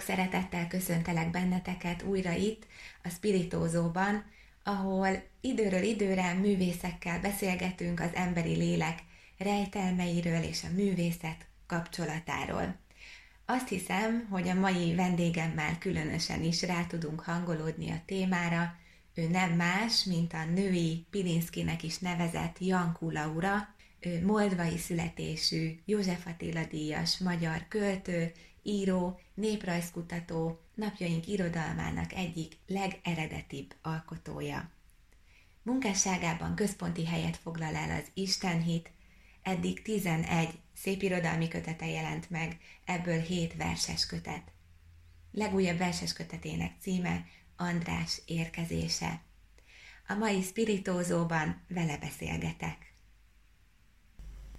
Sziasztok! Szeretettel köszöntelek benneteket újra itt, a Spiritózóban, ahol időről időre művészekkel beszélgetünk az emberi lélek rejtelmeiről és a művészet kapcsolatáról. Azt hiszem, hogy a mai vendégemmel különösen is rá tudunk hangolódni a témára. Ő nem más, mint a női Pilinszkinek is nevezett Jankú Laura, ő moldvai születésű, József Attila díjas magyar költő, író, néprajzkutató, napjaink irodalmának egyik legeredetibb alkotója. Munkásságában központi helyet foglal el az Istenhit, eddig 11 szépirodalmi kötete jelent meg, ebből 7 verses kötet. Legújabb verses kötetének címe András érkezése. A mai spiritózóban vele beszélgetek.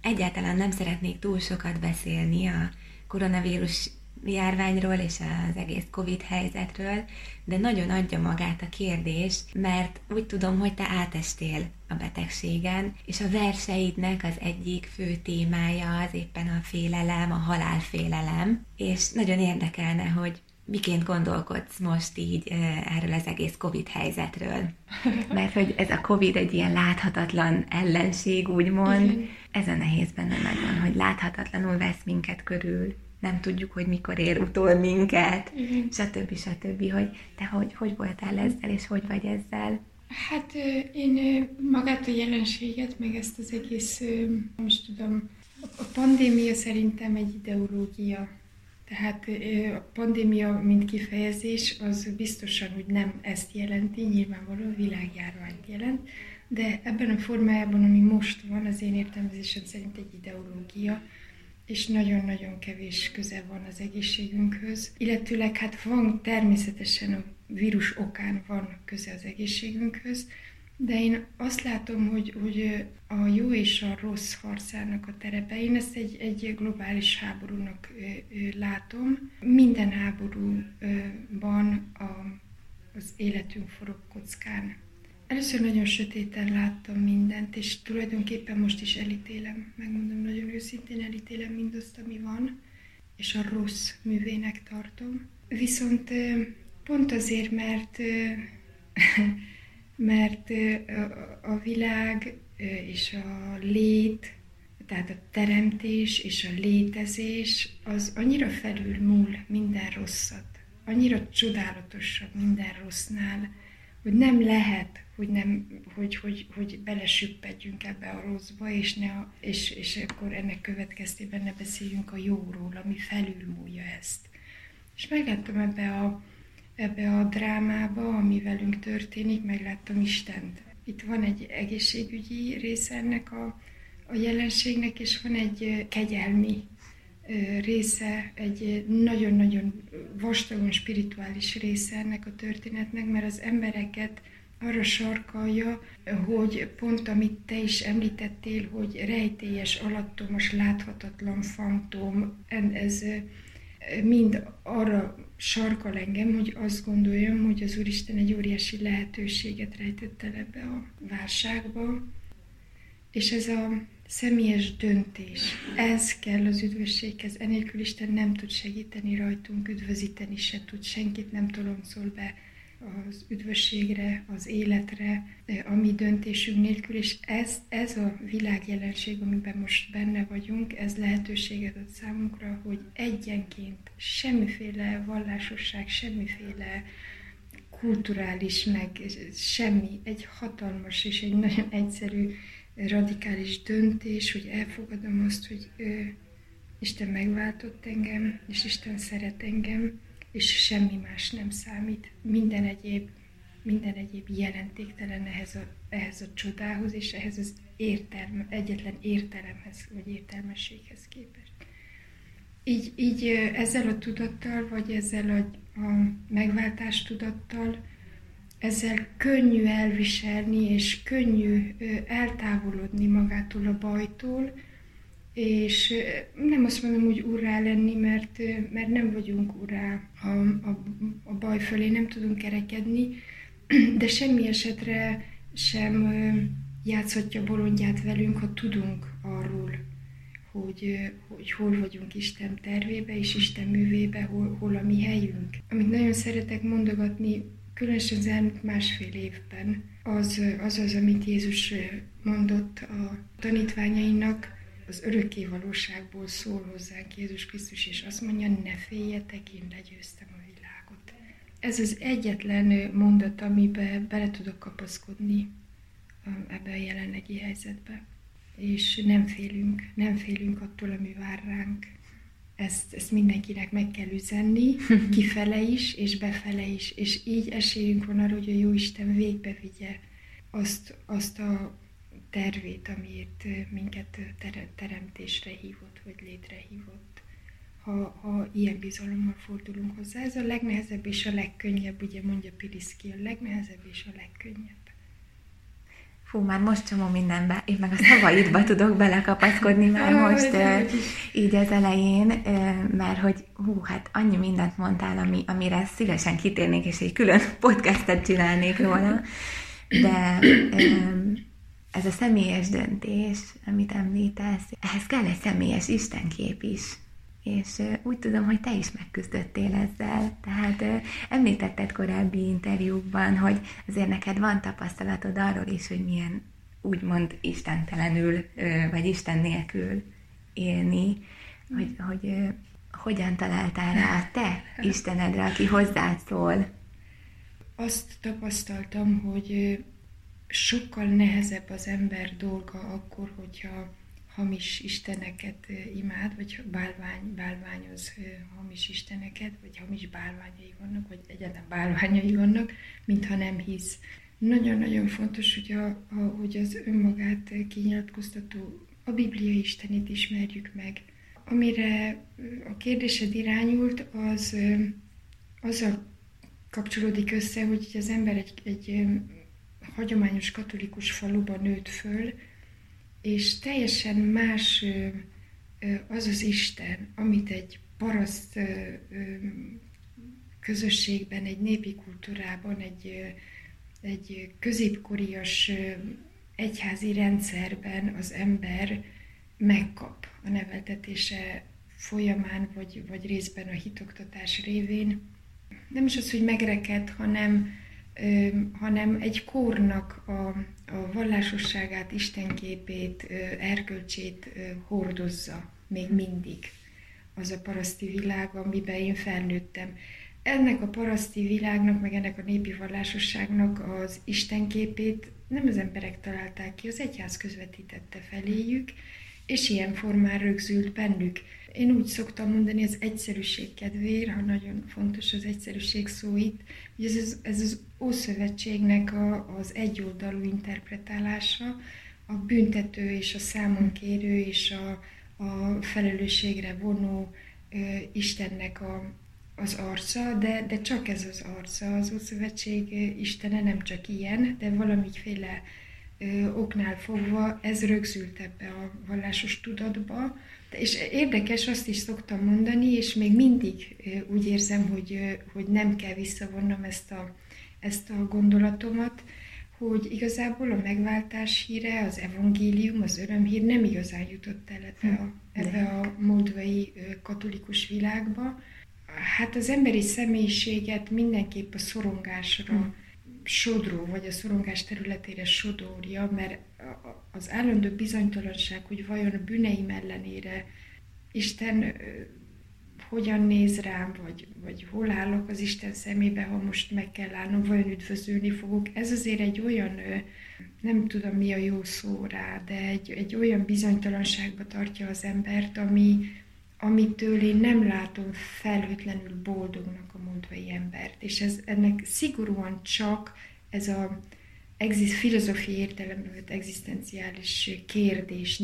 Egyáltalán nem szeretnék túl sokat beszélni a koronavírus járványról és az egész Covid helyzetről, de nagyon adja magát a kérdés, mert úgy tudom, hogy te átestél a betegségen, és a verseidnek az egyik fő témája az éppen a félelem, a halálfélelem, és nagyon érdekelne, hogy miként gondolkodsz most így erről az egész Covid helyzetről? Mert hogy ez a Covid egy ilyen láthatatlan ellenség, úgymond, ez a nehéz benne nagyon, hogy láthatatlanul vesz minket körül nem tudjuk, hogy mikor ér utol minket, Igen. stb. stb. Hogy te hogy, hogy voltál ezzel, és hogy vagy ezzel? Hát én magát a jelenséget, meg ezt az egész, most tudom, a pandémia szerintem egy ideológia. Tehát a pandémia, mint kifejezés, az biztosan, hogy nem ezt jelenti, nyilvánvalóan világjárványt jelent, de ebben a formájában, ami most van, az én értelmezésem szerint egy ideológia, és nagyon-nagyon kevés köze van az egészségünkhöz. Illetőleg hát van természetesen a vírus okán van köze az egészségünkhöz, de én azt látom, hogy, hogy a jó és a rossz harcának a terepe, én ezt egy, egy globális háborúnak látom. Minden háborúban a, az életünk forog kockán. Először nagyon sötéten láttam mindent, és tulajdonképpen most is elítélem, megmondom nagyon őszintén, elítélem mindazt, ami van, és a rossz művének tartom. Viszont pont azért, mert, mert a világ és a lét, tehát a teremtés és a létezés az annyira felülmúl minden rosszat, annyira csodálatosabb minden rossznál, hogy nem lehet hogy, nem, hogy, hogy, hogy belesüppedjünk ebbe a rosszba, és, ne, és, és akkor ennek következtében ne beszéljünk a jóról, ami felülmúlja ezt. És megláttam ebbe a, ebbe a drámába, ami velünk történik, megláttam Istent. Itt van egy egészségügyi része ennek a, a jelenségnek, és van egy kegyelmi része, egy nagyon-nagyon vastagon spirituális része ennek a történetnek, mert az embereket arra sarkalja, hogy pont amit te is említettél, hogy rejtélyes, alattomos, láthatatlan fantom, ez mind arra sarkal engem, hogy azt gondoljam, hogy az Úristen egy óriási lehetőséget rejtett el ebbe a válságba, és ez a személyes döntés, ez kell az üdvösséghez, enélkül Isten nem tud segíteni rajtunk, üdvözíteni se tud, senkit nem toloncol be az üdvösségre, az életre, a mi döntésünk nélkül, és ez, ez a világjelenség, amiben most benne vagyunk, ez lehetőséget ad számunkra, hogy egyenként semmiféle vallásosság, semmiféle kulturális, meg semmi, egy hatalmas és egy nagyon egyszerű, radikális döntés, hogy elfogadom azt, hogy ő, Isten megváltott engem, és Isten szeret engem, és semmi más nem számít. Minden egyéb, minden egyéb jelentéktelen ehhez a, ehhez a csodához, és ehhez az értelme, egyetlen értelemhez, vagy értelmességhez képest. Így, így ezzel a tudattal, vagy ezzel a, a megváltás tudattal, ezzel könnyű elviselni, és könnyű eltávolodni magától a bajtól, és nem azt mondom, hogy urrá lenni, mert, mert nem vagyunk urrá a, a, a baj fölé, nem tudunk kerekedni, de semmi esetre sem játszhatja bolondját velünk, ha tudunk arról, hogy, hogy hol vagyunk Isten tervébe és Isten művébe, hol, hol a mi helyünk. Amit nagyon szeretek mondogatni, különösen az elmúlt másfél évben, az az, az amit Jézus mondott a tanítványainak, az örökké valóságból szól hozzánk Jézus Krisztus, és azt mondja, ne féljetek, én legyőztem a világot. Ez az egyetlen mondat, amiben bele tudok kapaszkodni ebbe a jelenlegi helyzetbe. És nem félünk, nem félünk attól, ami vár ránk. Ezt, ezt mindenkinek meg kell üzenni, kifele is, és befele is. És így esélyünk van arra, hogy a Jóisten végbe vigye azt, azt a tervét, amiért minket teremtésre hívott, vagy létre hívott. Ha, ha ilyen bizalommal fordulunk hozzá, ez a legnehezebb és a legkönnyebb, ugye mondja Piriszki, a legnehezebb és a legkönnyebb. Fú, már most csomó mindenbe, én meg a szavaidba tudok belekapaszkodni már most így az elején, mert hogy hú, hát annyi mindent mondtál, ami, amire szívesen kitérnék, és egy külön podcastet csinálnék róla, de ez a személyes döntés, amit említesz, ehhez kell egy személyes istenkép is. És úgy tudom, hogy te is megküzdöttél ezzel. Tehát említetted korábbi interjúkban, hogy azért neked van tapasztalatod arról is, hogy milyen úgymond istentelenül, vagy Isten nélkül élni, hogy, hogy hogyan találtál rá a te Istenedre, aki hozzád szól. Azt tapasztaltam, hogy sokkal nehezebb az ember dolga akkor, hogyha hamis isteneket imád, vagy bálvány, bálványoz hamis isteneket, vagy hamis bálványai vannak, vagy egyáltalán bálványai vannak, mintha nem hisz. Nagyon-nagyon fontos, hogy, a, a, hogy az önmagát kinyilatkoztató, a Biblia Istenét ismerjük meg. Amire a kérdésed irányult, az, az a kapcsolódik össze, hogy az ember egy, egy hagyományos katolikus faluban nőtt föl, és teljesen más az az Isten, amit egy paraszt közösségben, egy népi kultúrában, egy, egy középkorias egyházi rendszerben az ember megkap a neveltetése folyamán, vagy, vagy részben a hitoktatás révén. Nem is az, hogy megreked, hanem hanem egy kórnak a, a vallásosságát, istenképét, erkölcsét hordozza még mindig az a paraszti világ, amiben én felnőttem. Ennek a paraszti világnak, meg ennek a népi vallásosságnak az istenképét nem az emberek találták ki, az egyház közvetítette feléjük, és ilyen formán rögzült bennük. Én úgy szoktam mondani az egyszerűség kedvéért, ha nagyon fontos az egyszerűség szó itt, hogy ez, ez az Ószövetségnek a, az egyoldalú interpretálása, a büntető és a számonkérő és a, a felelősségre vonó ö, Istennek a, az arca, de, de csak ez az arca. Az Ószövetség Istene nem csak ilyen, de valamiféle ö, oknál fogva ez rögzült ebbe a vallásos tudatba, és érdekes, azt is szoktam mondani, és még mindig úgy érzem, hogy, hogy nem kell visszavonnom ezt a, ezt a gondolatomat, hogy igazából a megváltás híre, az evangélium, az örömhír nem igazán jutott el ebbe a, ebbe a moldvai katolikus világba. Hát az emberi személyiséget mindenképp a szorongásra hmm. Sodró, vagy a szorongás területére sodorja, mert az állandó bizonytalanság, hogy vajon a bűneim ellenére Isten hogyan néz rám, vagy, vagy hol állok az Isten szemébe, ha most meg kell állnom, vajon üdvözölni fogok. Ez azért egy olyan, nem tudom mi a jó szó rá, de egy, egy olyan bizonytalanságba tartja az embert, ami, amitől én nem látom felhőtlenül boldognak a mondvai embert. És ez ennek szigorúan csak ez a exist, filozófiai értelemben vett egzisztenciális kérdés,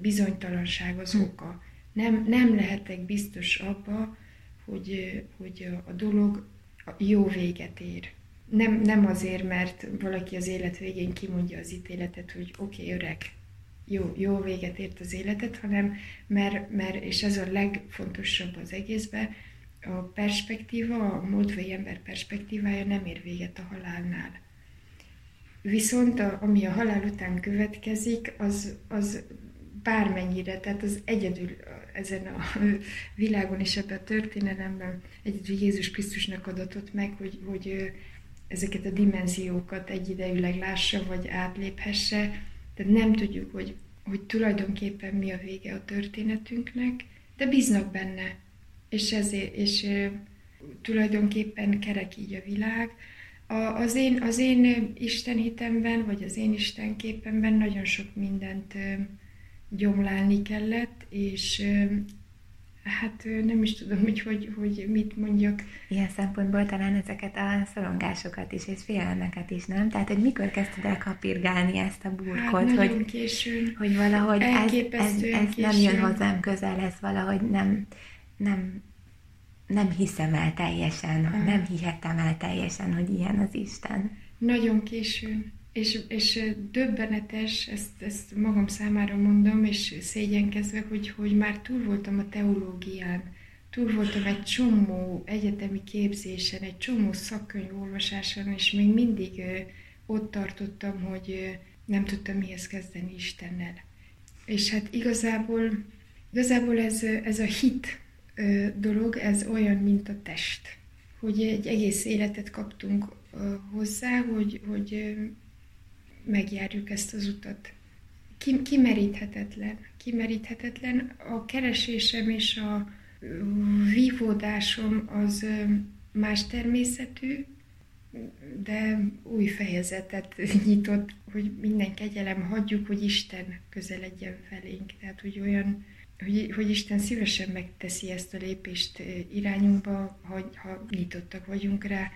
bizonytalanság az hm. oka. Nem, nem lehetek biztos abba, hogy, hogy a dolog jó véget ér. Nem, nem azért, mert valaki az élet végén kimondja az ítéletet, hogy oké, okay, öreg, jó, jó véget ért az életet, hanem mert, mert, és ez a legfontosabb az egészben, a perspektíva, a múltvai ember perspektívája nem ér véget a halálnál Viszont a, ami a halál után következik, az, az bármennyire, tehát az egyedül ezen a világon és ebben a történelemben egyedül Jézus Krisztusnak adatott meg, hogy, hogy ezeket a dimenziókat egyidejűleg lássa, vagy átléphesse. Tehát nem tudjuk, hogy, hogy tulajdonképpen mi a vége a történetünknek, de bíznak benne. És, ezért, és tulajdonképpen kerek így a világ. A, az, én, az én Isten hitemben, vagy az én Isten képemben nagyon sok mindent gyomlálni kellett, és hát nem is tudom, hogy, hogy, hogy mit mondjak. Ilyen szempontból talán ezeket a szorongásokat is, és félelmeket is, nem? Tehát, hogy mikor kezdted el kapirgálni ezt a burkot? Hát hogy, későn. Hogy valahogy ez, ez, ez nem jön hozzám közel, ez valahogy nem, nem, nem hiszem el teljesen, ah. nem hihetem el teljesen, hogy ilyen az Isten. Nagyon későn. És, és döbbenetes, ezt, ezt magam számára mondom, és szégyenkezve, hogy, hogy már túl voltam a teológián, túl voltam egy csomó egyetemi képzésen, egy csomó szakkönyv olvasáson, és még mindig ott tartottam, hogy nem tudtam mihez kezdeni Istennel. És hát igazából, igazából ez, ez a hit dolog, ez olyan, mint a test. Hogy egy egész életet kaptunk hozzá, hogy, hogy megjárjuk ezt az utat. kimeríthetetlen. Kimeríthetetlen. A keresésem és a vívódásom az más természetű, de új fejezetet nyitott, hogy minden kegyelem hagyjuk, hogy Isten közeledjen felénk. Tehát, hogy olyan, hogy, hogy Isten szívesen megteszi ezt a lépést irányunkba, ha, ha nyitottak vagyunk rá,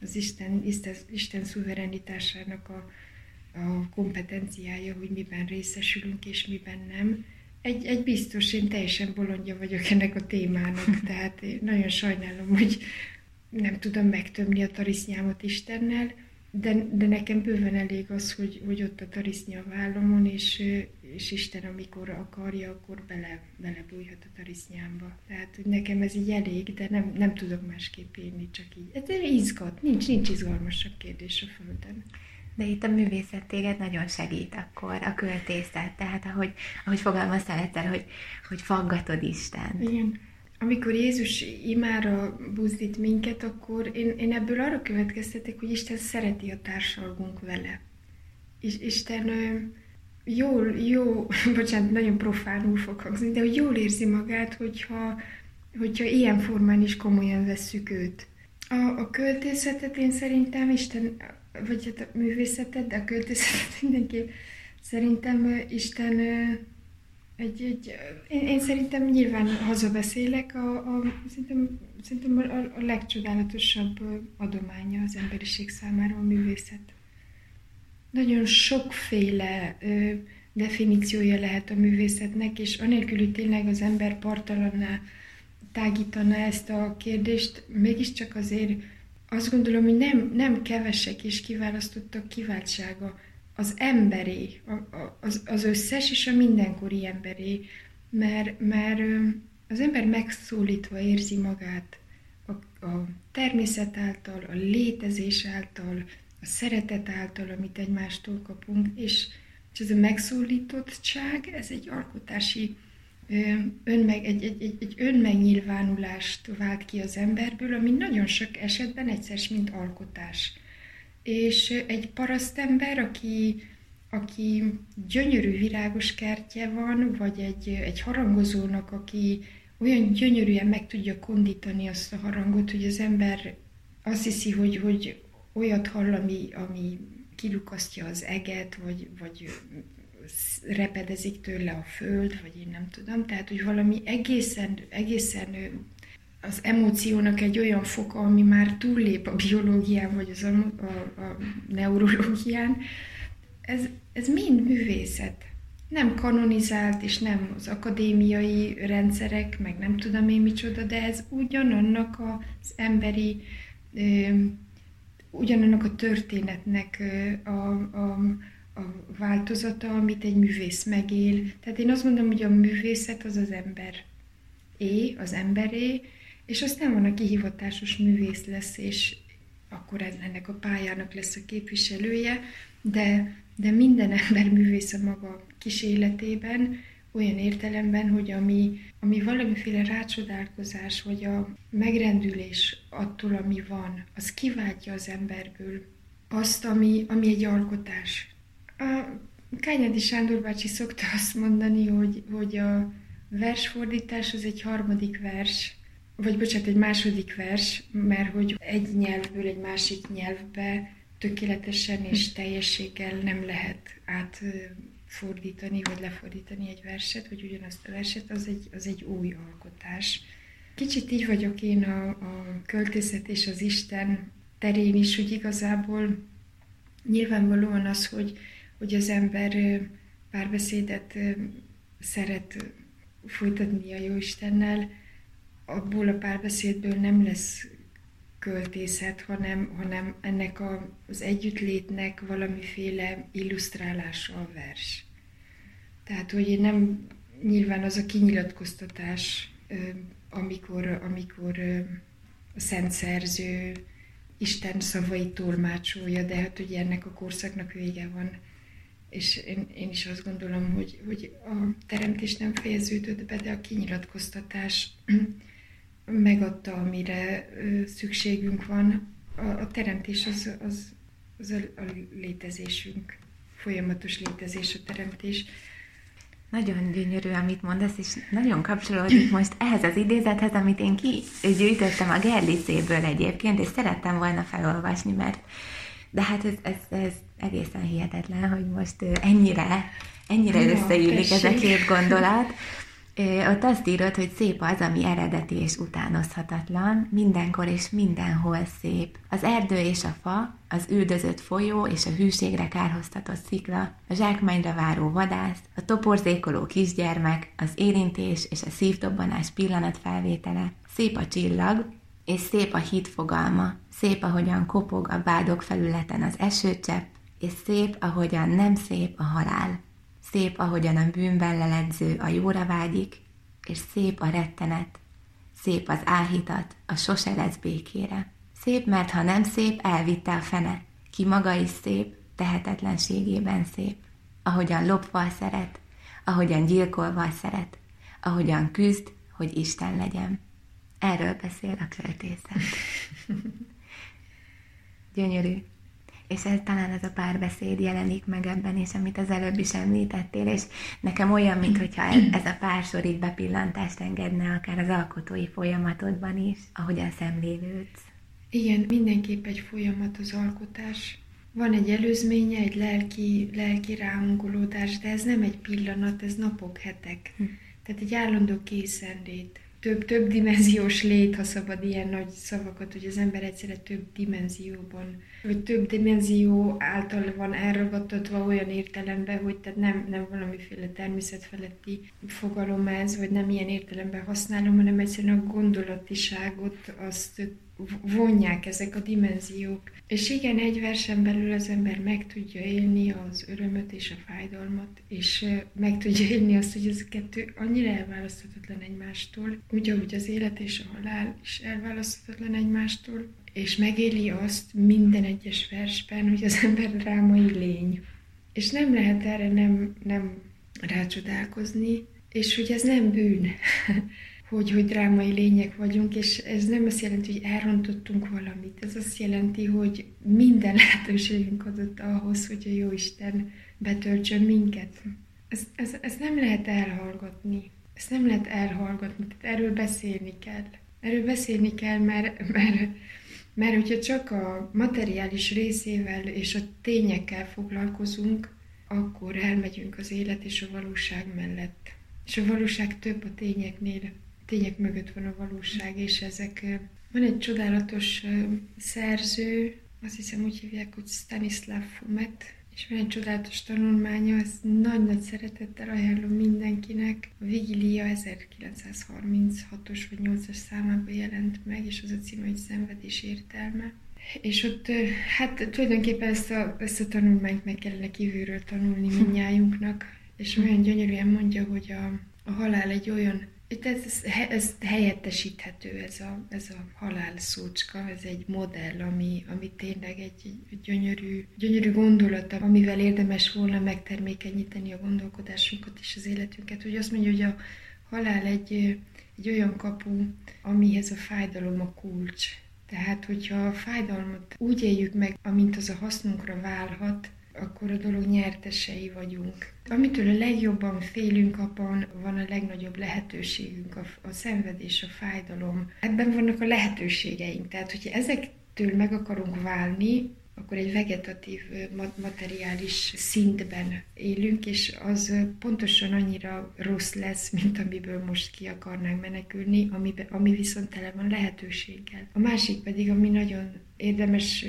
az Isten, Isten, Isten szuverenitásának a, a kompetenciája, hogy miben részesülünk és miben nem. Egy, egy biztos, én teljesen bolondja vagyok ennek a témának, tehát én nagyon sajnálom, hogy nem tudom megtömni a tarisznyámat Istennel, de, de nekem bőven elég az, hogy, hogy ott a tarisznya a vállamon, és, és Isten, amikor akarja, akkor bele, belebújhat a tarisznyámba. Tehát, hogy nekem ez így elég, de nem, nem tudok másképp élni, csak így. Ez izgat, nincs, nincs izgalmasabb kérdés a Földön. De itt a művészet téged nagyon segít akkor, a költészet, tehát ahogy, ahogy fogalmaztál egyszer, hogy, hogy faggatod Isten. Igen. Amikor Jézus imára buzdít minket, akkor én, én ebből arra következtetek, hogy Isten szereti a társalgunk vele. És Isten jól, jó, bocsánat, nagyon profánul fog hangzni, de hogy jól érzi magát, hogyha, hogyha ilyen formán is komolyan vesszük őt. A, a költészetet én szerintem Isten vagy hát a művészetet, de a költészetet mindenki szerintem Isten egy, egy, én, én szerintem nyilván hazabeszélek, a, a, szerintem, szerintem a, a legcsodálatosabb adománya az emberiség számára a művészet. Nagyon sokféle ö, definíciója lehet a művészetnek, és anélkül, hogy tényleg az ember partalanná tágítaná ezt a kérdést, mégiscsak azért azt gondolom, hogy nem, nem kevesek és kiválasztottak kiváltsága az emberé, az, az összes és a mindenkori emberé, mert, mert az ember megszólítva érzi magát a, a természet által, a létezés által, a szeretet által, amit egymástól kapunk, és, és ez a megszólítottság, ez egy alkotási önmeg, egy, egy, egy, egy önmegnyilvánulást vált ki az emberből, ami nagyon sok esetben egyszer, mint alkotás. És egy parasztember, aki, aki gyönyörű virágos kertje van, vagy egy, egy harangozónak, aki olyan gyönyörűen meg tudja kondítani azt a harangot, hogy az ember azt hiszi, hogy, hogy olyat hall, ami, ami kilukasztja az eget, vagy, vagy repedezik tőle a föld, vagy én nem tudom. Tehát, hogy valami egészen, egészen az emóciónak egy olyan foka, ami már túllép a biológián, vagy az a, a, a neurológián, ez, ez mind művészet. Nem kanonizált, és nem az akadémiai rendszerek, meg nem tudom én micsoda, de ez ugyanannak az emberi, ugyanannak a történetnek a, a, a változata, amit egy művész megél. Tehát én azt mondom, hogy a művészet az az ember é, az emberé, és aztán van, aki hivatásos művész lesz, és akkor ennek a pályának lesz a képviselője, de, de minden ember művész a maga kis életében olyan értelemben, hogy ami, ami valamiféle rácsodálkozás, vagy a megrendülés attól, ami van, az kiváltja az emberből azt, ami, ami egy alkotás. A Kányadi Sándor bácsi szokta azt mondani, hogy, hogy a versfordítás az egy harmadik vers, vagy bocsánat, egy második vers, mert hogy egy nyelvből egy másik nyelvbe tökéletesen és teljességgel nem lehet átfordítani, vagy lefordítani egy verset, vagy ugyanazt a verset, az egy, az egy új alkotás. Kicsit így vagyok én a, a költészet és az Isten terén is, hogy igazából nyilvánvalóan az, hogy, hogy az ember párbeszédet szeret folytatni a Jóistennel, abból a párbeszédből nem lesz költészet, hanem, hanem ennek a, az együttlétnek valamiféle illusztrálása a vers. Tehát, hogy nem nyilván az a kinyilatkoztatás, amikor, amikor a szent szerző Isten szavait tolmácsolja, de hát ugye ennek a korszaknak vége van. És én, én is azt gondolom, hogy, hogy a teremtés nem fejeződött be, de a kinyilatkoztatás megadta, amire szükségünk van. A, a teremtés az, az, az a, a létezésünk, folyamatos létezés a teremtés. Nagyon gyönyörű, amit mondasz, és nagyon kapcsolódik most ehhez az idézethez, amit én kigyűjtöttem a Gerlicéből egyébként, és szerettem volna felolvasni, mert de hát ez, ez, ez egészen hihetetlen, hogy most ennyire, ennyire összeillik ez a két gondolat. Ott azt írod, hogy szép az, ami eredeti és utánozhatatlan, mindenkor és mindenhol szép. Az erdő és a fa, az üldözött folyó és a hűségre kárhoztatott szikla, a zsákmányra váró vadász, a toporzékoló kisgyermek, az érintés és a szívdobbanás pillanatfelvétele, szép a csillag, és szép a híd fogalma, szép, ahogyan kopog a bádok felületen az esőcsepp, és szép, ahogyan nem szép a halál. Szép, ahogyan a bűnben leledző a jóra vágyik, és szép a rettenet, szép az áhítat, a sose lesz békére. Szép, mert ha nem szép, elvitte a fene, ki maga is szép, tehetetlenségében szép. Ahogyan lopval szeret, ahogyan gyilkolval szeret, ahogyan küzd, hogy Isten legyen. Erről beszél a költészet. Gyönyörű. És ez talán ez a párbeszéd jelenik meg ebben is, amit az előbb is említettél, és nekem olyan, mintha ez a pársor így bepillantást engedne akár az alkotói folyamatodban is, ahogyan szemlélődsz. Igen, mindenképp egy folyamat az alkotás. Van egy előzménye, egy lelki, lelki ráhangolódás, de ez nem egy pillanat, ez napok, hetek. Hm. Tehát egy állandó készenlét több, több dimenziós lét, ha szabad ilyen nagy szavakat, hogy az ember egyszerre több dimenzióban, vagy több dimenzió által van elragadtatva olyan értelemben, hogy tehát nem, nem valamiféle természetfeletti fogalom ez, vagy nem ilyen értelemben használom, hanem egyszerűen a gondolatiságot azt vonják ezek a dimenziók. És igen, egy versen belül az ember meg tudja élni az örömöt és a fájdalmat, és meg tudja élni azt, hogy ez a kettő annyira elválaszthatatlan egymástól, úgy, ahogy az élet és a halál is elválaszthatatlan egymástól, és megéli azt minden egyes versben, hogy az ember drámai lény. És nem lehet erre nem, nem rácsodálkozni, és hogy ez nem bűn. hogy, hogy drámai lények vagyunk, és ez nem azt jelenti, hogy elrontottunk valamit. Ez azt jelenti, hogy minden lehetőségünk adott ahhoz, hogy a Jóisten betöltsön minket. Ez, ez, ez nem lehet elhallgatni. Ezt nem lehet elhallgatni, tehát erről beszélni kell. Erről beszélni kell, mert, mert, mert hogyha csak a materiális részével és a tényekkel foglalkozunk, akkor elmegyünk az élet és a valóság mellett. És a valóság több a tényeknél tények mögött van a valóság, és ezek... Van egy csodálatos szerző, azt hiszem úgy hívják, hogy Stanislav Fumet, és egy csodálatos tanulmánya, ezt nagy-nagy szeretettel ajánlom mindenkinek. A Vigilia 1936-os vagy 8-as számában jelent meg, és az a címe, hogy Szenvedés értelme. És ott, hát tulajdonképpen ezt a, ezt a tanulmányt meg kellene kívülről tanulni mindnyájunknak, és olyan gyönyörűen mondja, hogy a, a halál egy olyan ez, ez, ez helyettesíthető, ez a, ez a halál szócska, ez egy modell, ami, ami tényleg egy, egy gyönyörű, gyönyörű gondolat, amivel érdemes volna megtermékenyíteni a gondolkodásunkat és az életünket. Hogy azt mondja, hogy a halál egy, egy olyan kapu, amihez a fájdalom a kulcs. Tehát, hogyha a fájdalmat úgy éljük meg, amint az a hasznunkra válhat, akkor a dolog nyertesei vagyunk. Amitől a legjobban félünk, abban van a legnagyobb lehetőségünk, a, a szenvedés, a fájdalom. Ebben vannak a lehetőségeink. Tehát, hogyha ezektől meg akarunk válni, akkor egy vegetatív, materiális szintben élünk, és az pontosan annyira rossz lesz, mint amiből most ki akarnánk menekülni, ami, ami viszont tele van lehetőséggel. A másik pedig, ami nagyon érdemes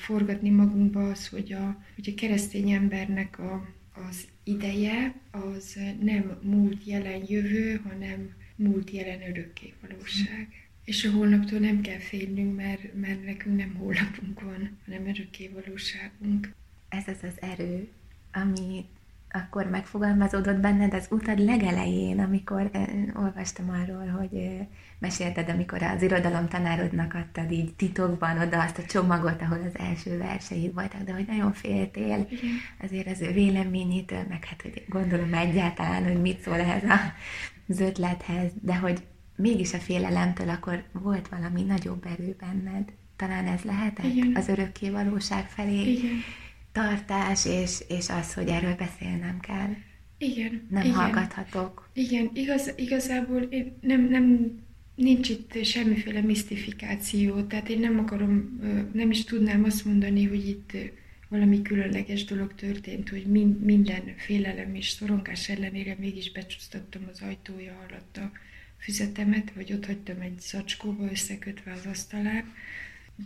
forgatni magunkba az, hogy a, hogy a keresztény embernek a, az ideje az nem múlt, jelen, jövő, hanem múlt, jelen, örökké valóság. És a holnaptól nem kell félnünk, mert, mert nekünk nem holnapunk van, hanem örökké valóságunk. Ez az az erő, ami akkor megfogalmazódott benned az utad legelején, amikor eh, olvastam arról, hogy eh, mesélted, amikor az irodalom tanárodnak adtad így titokban oda azt a csomagot, ahol az első verseid voltak, de hogy nagyon féltél Igen. azért az ő véleményétől, meg hát hogy gondolom egyáltalán, hogy mit szól ehhez az ötlethez, de hogy mégis a félelemtől akkor volt valami nagyobb erő benned. Talán ez lehetett Igen. az örökké valóság felé Igen. Tartás, és, és az, hogy erről beszélnem kell. Igen. Nem igen. hallgathatok. Igen, igaz, igazából én nem, nem nincs itt semmiféle misztifikáció, tehát én nem akarom, nem is tudnám azt mondani, hogy itt valami különleges dolog történt, hogy minden félelem és szorongás ellenére mégis becsúsztattam az ajtója alatt a füzetemet, vagy ott hagytam egy zacskóba összekötve az asztalán.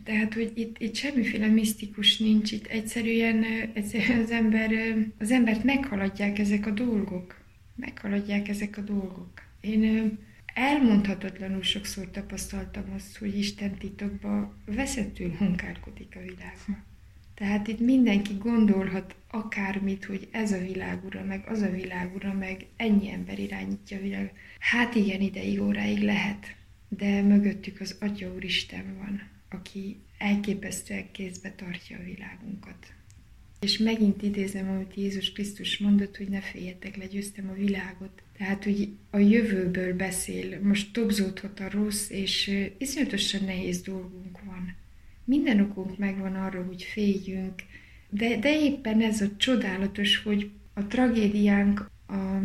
Tehát, hogy itt, itt semmiféle misztikus nincs, itt egyszerűen, egyszerűen az, ember, az embert meghaladják ezek a dolgok. Meghaladják ezek a dolgok. Én elmondhatatlanul sokszor tapasztaltam azt, hogy Isten titokba veszettül munkálkodik a világban. Tehát itt mindenki gondolhat akármit, hogy ez a világ ura, meg az a világ ura, meg ennyi ember irányítja a világ. Hát igen, ideig, óráig lehet, de mögöttük az Atya Úristen van, aki elképesztően kézbe tartja a világunkat. És megint idézem, amit Jézus Krisztus mondott, hogy ne féljetek, legyőztem a világot. Tehát, hogy a jövőből beszél, most tobzódhat a rossz, és iszonyatosan nehéz dolgunk van. Minden okunk megvan arra, hogy féljünk, de, de éppen ez a csodálatos, hogy a tragédiánk a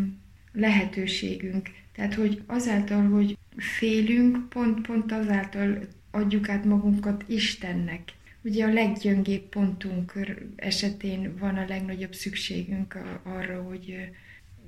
lehetőségünk. Tehát, hogy azáltal, hogy félünk, pont, pont azáltal adjuk át magunkat Istennek. Ugye a leggyöngébb pontunk esetén van a legnagyobb szükségünk arra, hogy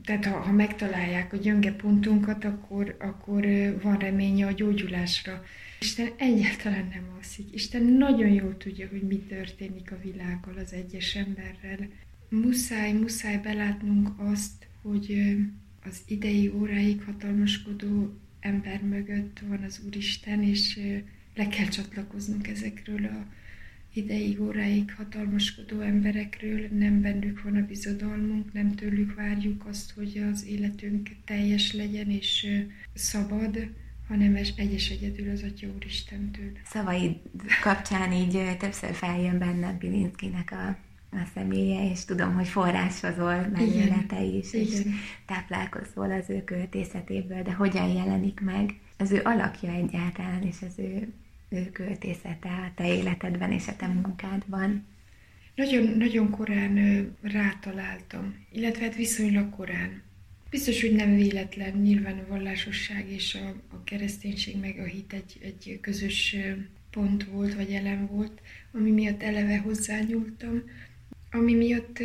tehát ha, ha megtalálják a gyönge pontunkat, akkor, akkor van reménye a gyógyulásra. Isten egyáltalán nem alszik. Isten nagyon jól tudja, hogy mi történik a világgal, az egyes emberrel. Muszáj, muszáj belátnunk azt, hogy az idei óráig hatalmaskodó ember mögött van az Úristen, és le kell csatlakoznunk ezekről a ideig, óráig hatalmaskodó emberekről, nem bennük van a bizodalmunk, nem tőlük várjuk azt, hogy az életünk teljes legyen és szabad, hanem egyes egyedül az Atya Úristentől. Szavaid kapcsán így többször feljön bennem Bilinszkinek a, a személye, és tudom, hogy forráshozol megélete is, Igen. és táplálkozol az ő költészetéből, de hogyan jelenik meg az ő alakja egyáltalán, és az ő ő költészete a te életedben és a te munkádban? Nagyon, nagyon korán rátaláltam, illetve hát viszonylag korán. Biztos, hogy nem véletlen, nyilván a vallásosság és a, a kereszténység meg a hit egy, egy közös pont volt, vagy elem volt, ami miatt eleve hozzányúltam, ami miatt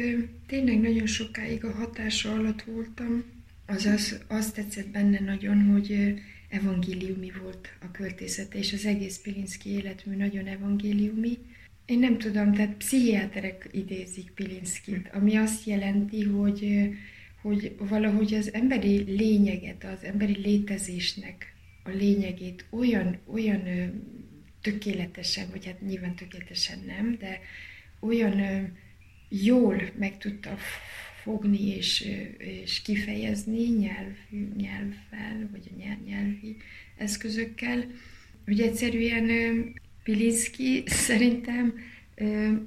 tényleg nagyon sokáig a hatása alatt voltam, az, az, az tetszett benne nagyon, hogy evangéliumi volt a költészete, és az egész Pilinszki életmű nagyon evangéliumi. Én nem tudom, tehát pszichiáterek idézik Pilinszkit, ami azt jelenti, hogy, hogy valahogy az emberi lényeget, az emberi létezésnek a lényegét olyan, olyan tökéletesen, vagy hát nyilván tökéletesen nem, de olyan jól meg tudta fogni és, és kifejezni nyelv, nyelvvel, vagy a nyelvi eszközökkel. Hogy egyszerűen Pilinszki szerintem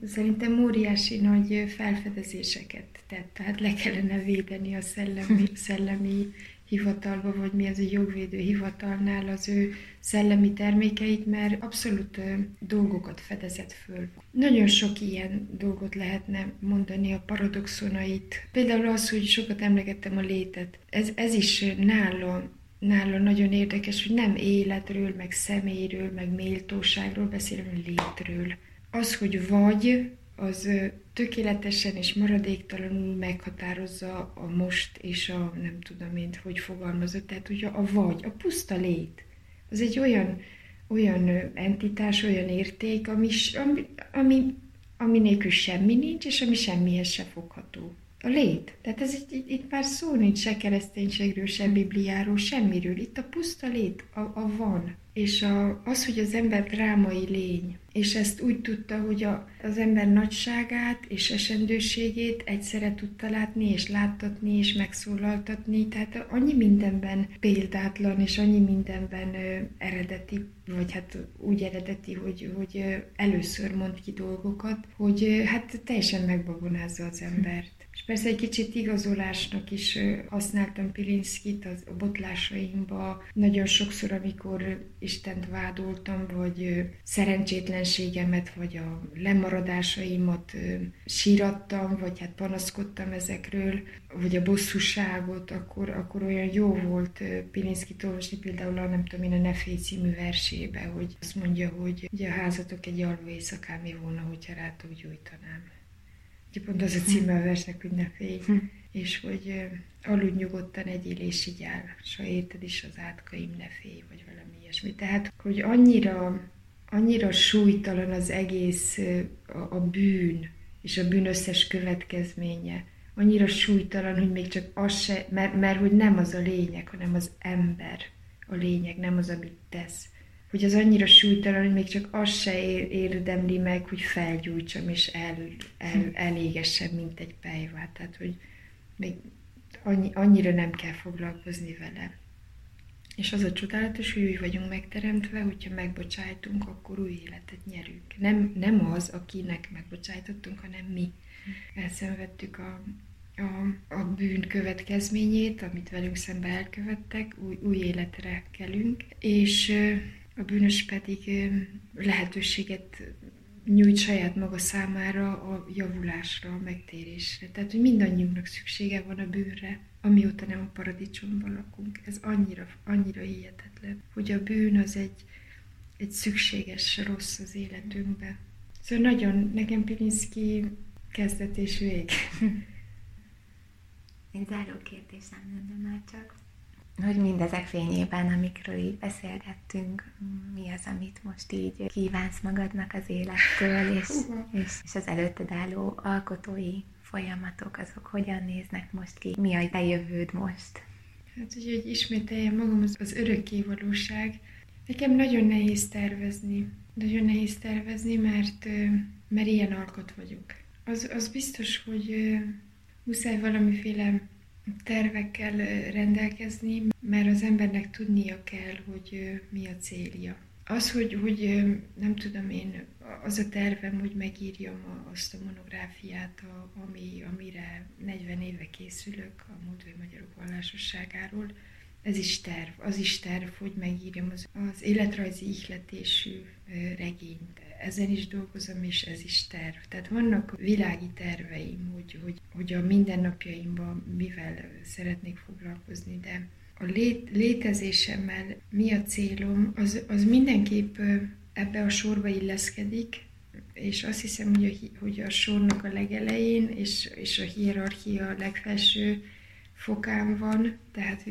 Szerintem óriási nagy felfedezéseket tett, tehát le kellene védeni a szellemi, szellemi hivatalba, vagy mi az a jogvédő hivatalnál az ő szellemi termékeit, mert abszolút dolgokat fedezett föl. Nagyon sok ilyen dolgot lehetne mondani, a paradoxonait. Például az, hogy sokat emlegettem a létet. Ez, ez is nála nála nagyon érdekes, hogy nem életről, meg személyről, meg méltóságról beszél, hanem létről. Az, hogy vagy, az tökéletesen és maradéktalanul meghatározza a most és a nem tudom én, hogy fogalmazott, tehát hogy a vagy, a puszta lét, az egy olyan, olyan entitás, olyan érték, ami, ami, ami, ami nélkül semmi nincs, és ami semmihez se fogható. A lét. Tehát ez itt, itt már szó nincs se kereszténységről, se Bibliáról, semmiről. Itt a puszta lét, a, a van. És a, az, hogy az ember drámai lény, és ezt úgy tudta, hogy a, az ember nagyságát és esendőségét egyszerre tudta látni, és láttatni, és megszólaltatni, tehát annyi mindenben példátlan, és annyi mindenben ö, eredeti, vagy hát úgy eredeti, hogy, hogy ö, először mond ki dolgokat, hogy ö, hát teljesen megbabonázza az embert. És persze egy kicsit igazolásnak is használtam Pilinszkit a botlásaimba. Nagyon sokszor, amikor Istent vádoltam, vagy szerencsétlenségemet, vagy a lemaradásaimat sírattam, vagy hát panaszkodtam ezekről, vagy a bosszúságot, akkor, akkor olyan jó volt Pilinszkit olvasni, például a nem tudom én a Nefé című versébe, hogy azt mondja, hogy ugye a házatok egy alvó éjszakán mi volna, hogyha rátok gyújtanám. Pont az a címe a versnek, hogy ne félj, és hogy aludj nyugodtan, egyél és igyál, s ha érted is az átkaim, ne félj, vagy valami ilyesmi. Tehát, hogy annyira, annyira súlytalan az egész a, a bűn, és a bűn összes következménye, annyira súlytalan, hogy még csak az se, mert, mert hogy nem az a lényeg, hanem az ember a lényeg, nem az, amit tesz hogy az annyira súlytalan, hogy még csak az se érdemli meg, hogy felgyújtsam és el, el, elégessem, mint egy pejvát. Tehát, hogy még annyi, annyira nem kell foglalkozni vele. És az a csodálatos, hogy úgy vagyunk megteremtve, hogyha megbocsájtunk, akkor új életet nyerünk. Nem, nem az, akinek megbocsájtottunk, hanem mi. Elszenvedtük a, a, a bűn következményét, amit velünk szembe elkövettek, új, új életre kelünk, és a bűnös pedig lehetőséget nyújt saját maga számára a javulásra, a megtérésre. Tehát, hogy mindannyiunknak szüksége van a bűnre, amióta nem a paradicsomban lakunk. Ez annyira, annyira hihetetlen, hogy a bűn az egy, egy szükséges rossz az életünkbe. Szóval nagyon, nekem Pilinszki kezdet és vég. Egy záró kérdésem lenne már csak hogy mindezek fényében, amikről így beszélgettünk, mi az, amit most így kívánsz magadnak az élettől, és, és, és az előtted álló alkotói folyamatok, azok hogyan néznek most ki? Mi a te jövőd most? Hát, hogy, hogy ismételjem magam, az, az örökké valóság. Nekem nagyon nehéz tervezni. Nagyon nehéz tervezni, mert, mert ilyen alkot vagyok. Az, az biztos, hogy muszáj valamiféle tervekkel rendelkezni, mert az embernek tudnia kell, hogy mi a célja. Az, hogy, hogy nem tudom én, az a tervem, hogy megírjam azt a monográfiát, ami, amire 40 éve készülök, a múltvai magyarok vallásosságáról, ez is terv, az is terv, hogy megírjam az, az életrajzi ihletésű regényt. Ezen is dolgozom, és ez is terv. Tehát vannak világi terveim, hogy, hogy, hogy a mindennapjaimban mivel szeretnék foglalkozni, de a lét, létezésemmel mi a célom, az, az mindenképp ebbe a sorba illeszkedik, és azt hiszem, hogy a, hogy a sornak a legelején és, és a hierarchia legfelső fokán van, tehát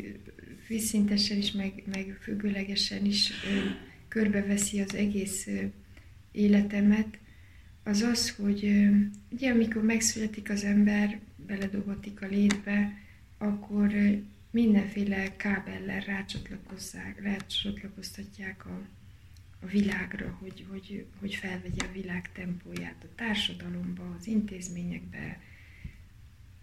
vízszintesen is, meg, meg függőlegesen is körbeveszi az egész életemet, az az, hogy ugye amikor megszületik az ember, beledobatik a létbe, akkor mindenféle kábellel rácsatlakozzák, rácsatlakoztatják a, a világra, hogy, hogy, hogy felvegye a világ tempóját a társadalomba, az intézményekbe,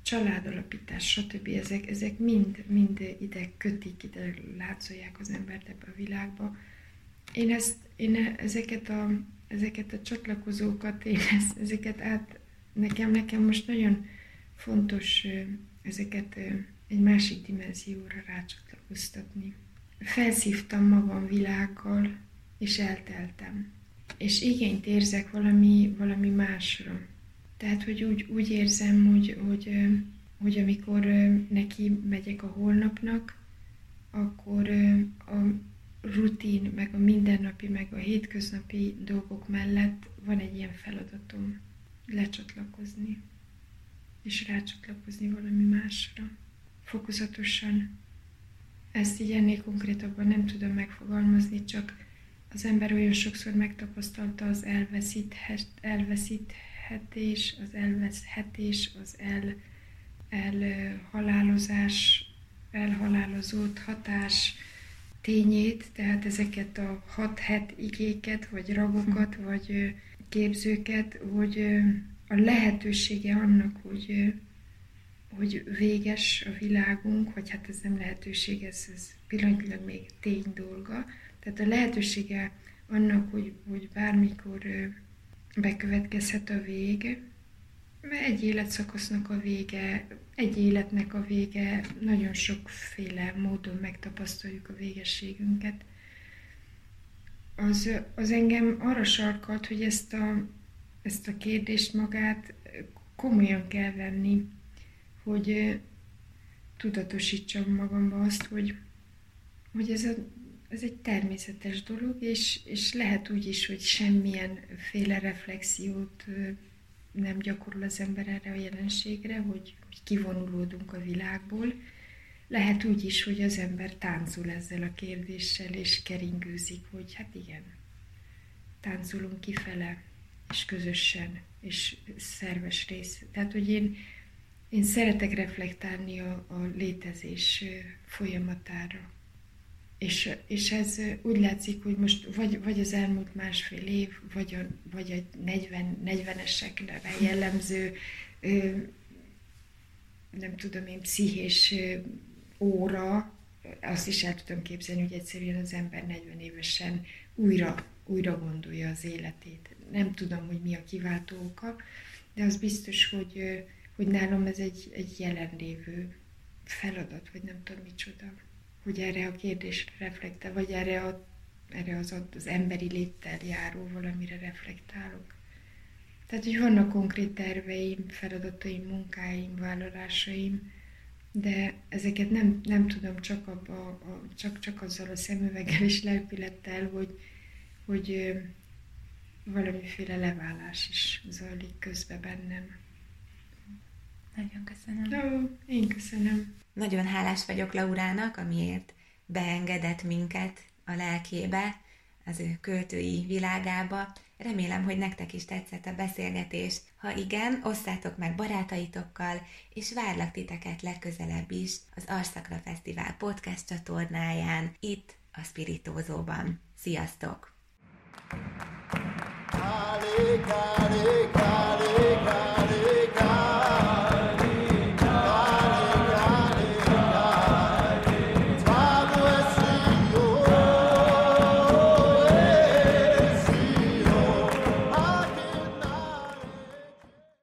családalapítás, stb. Ezek, ezek mind, mind ide kötik, ide látszolják az embert ebbe a világba. Én, ezt, én ezeket, a, ezeket a csatlakozókat, ezt, ezeket át, nekem, nekem most nagyon fontos ezeket egy másik dimenzióra rácsatlakoztatni. Felszívtam magam világgal, és elteltem. És igényt érzek valami, valami másra. Tehát, hogy úgy, úgy érzem, hogy, hogy, hogy amikor neki megyek a holnapnak, akkor a rutin, meg a mindennapi, meg a hétköznapi dolgok mellett van egy ilyen feladatom lecsatlakozni, és rácsatlakozni valami másra, fokozatosan. Ezt így ennél konkrétabban nem tudom megfogalmazni, csak az ember olyan sokszor megtapasztalta az elveszíthet, elveszíthetés, az elveszhetés, az el, elhalálozás, elhalálozott hatás tényét, tehát ezeket a hat-het igéket, vagy ragokat, hm. vagy képzőket, hogy a lehetősége annak, hogy, hogy véges a világunk, vagy hát ez nem lehetőség, ez, ez pillanatilag még tény dolga, tehát a lehetősége annak, hogy, hogy bármikor bekövetkezhet a vége, egy életszakasznak a vége, egy életnek a vége, nagyon sokféle módon megtapasztaljuk a végességünket. Az, az engem arra sarkalt, hogy ezt a, ezt a kérdést magát komolyan kell venni, hogy tudatosítsam magamba azt, hogy, hogy ez a ez egy természetes dolog, és, és lehet úgy is, hogy semmilyen féle reflexiót nem gyakorol az ember erre a jelenségre, hogy, kivonulódunk a világból. Lehet úgy is, hogy az ember táncol ezzel a kérdéssel, és keringőzik, hogy hát igen, táncolunk kifele, és közösen, és szerves rész. Tehát, hogy én, én szeretek reflektálni a, a létezés folyamatára és, és ez úgy látszik, hogy most vagy, vagy az elmúlt másfél év, vagy a, vagy a 40, 40-esekre jellemző, nem tudom én, pszichés óra, azt is el tudom képzelni, hogy egyszerűen az ember 40 évesen újra, újra gondolja az életét. Nem tudom, hogy mi a kiváltó oka, de az biztos, hogy, hogy nálam ez egy, egy jelenlévő feladat, vagy nem tudom micsoda hogy erre a kérdésre reflektál, vagy erre, a, erre az, az emberi léttel járó valamire reflektálok. Tehát, hogy vannak konkrét terveim, feladataim, munkáim, vállalásaim, de ezeket nem, nem tudom csak, abba, a, csak, csak azzal a szemüveggel és lelkülettel, hogy, hogy valamiféle leválás is zajlik közbe bennem. Nagyon köszönöm. Ó, én köszönöm. Nagyon hálás vagyok Laurának, amiért beengedett minket a lelkébe, az ő költői világába. Remélem, hogy nektek is tetszett a beszélgetés. Ha igen, osszátok meg barátaitokkal, és várlak titeket legközelebb is az Arszakra Fesztivál podcast csatornáján, itt a Spiritózóban. Sziasztok! Kale, kale, kale.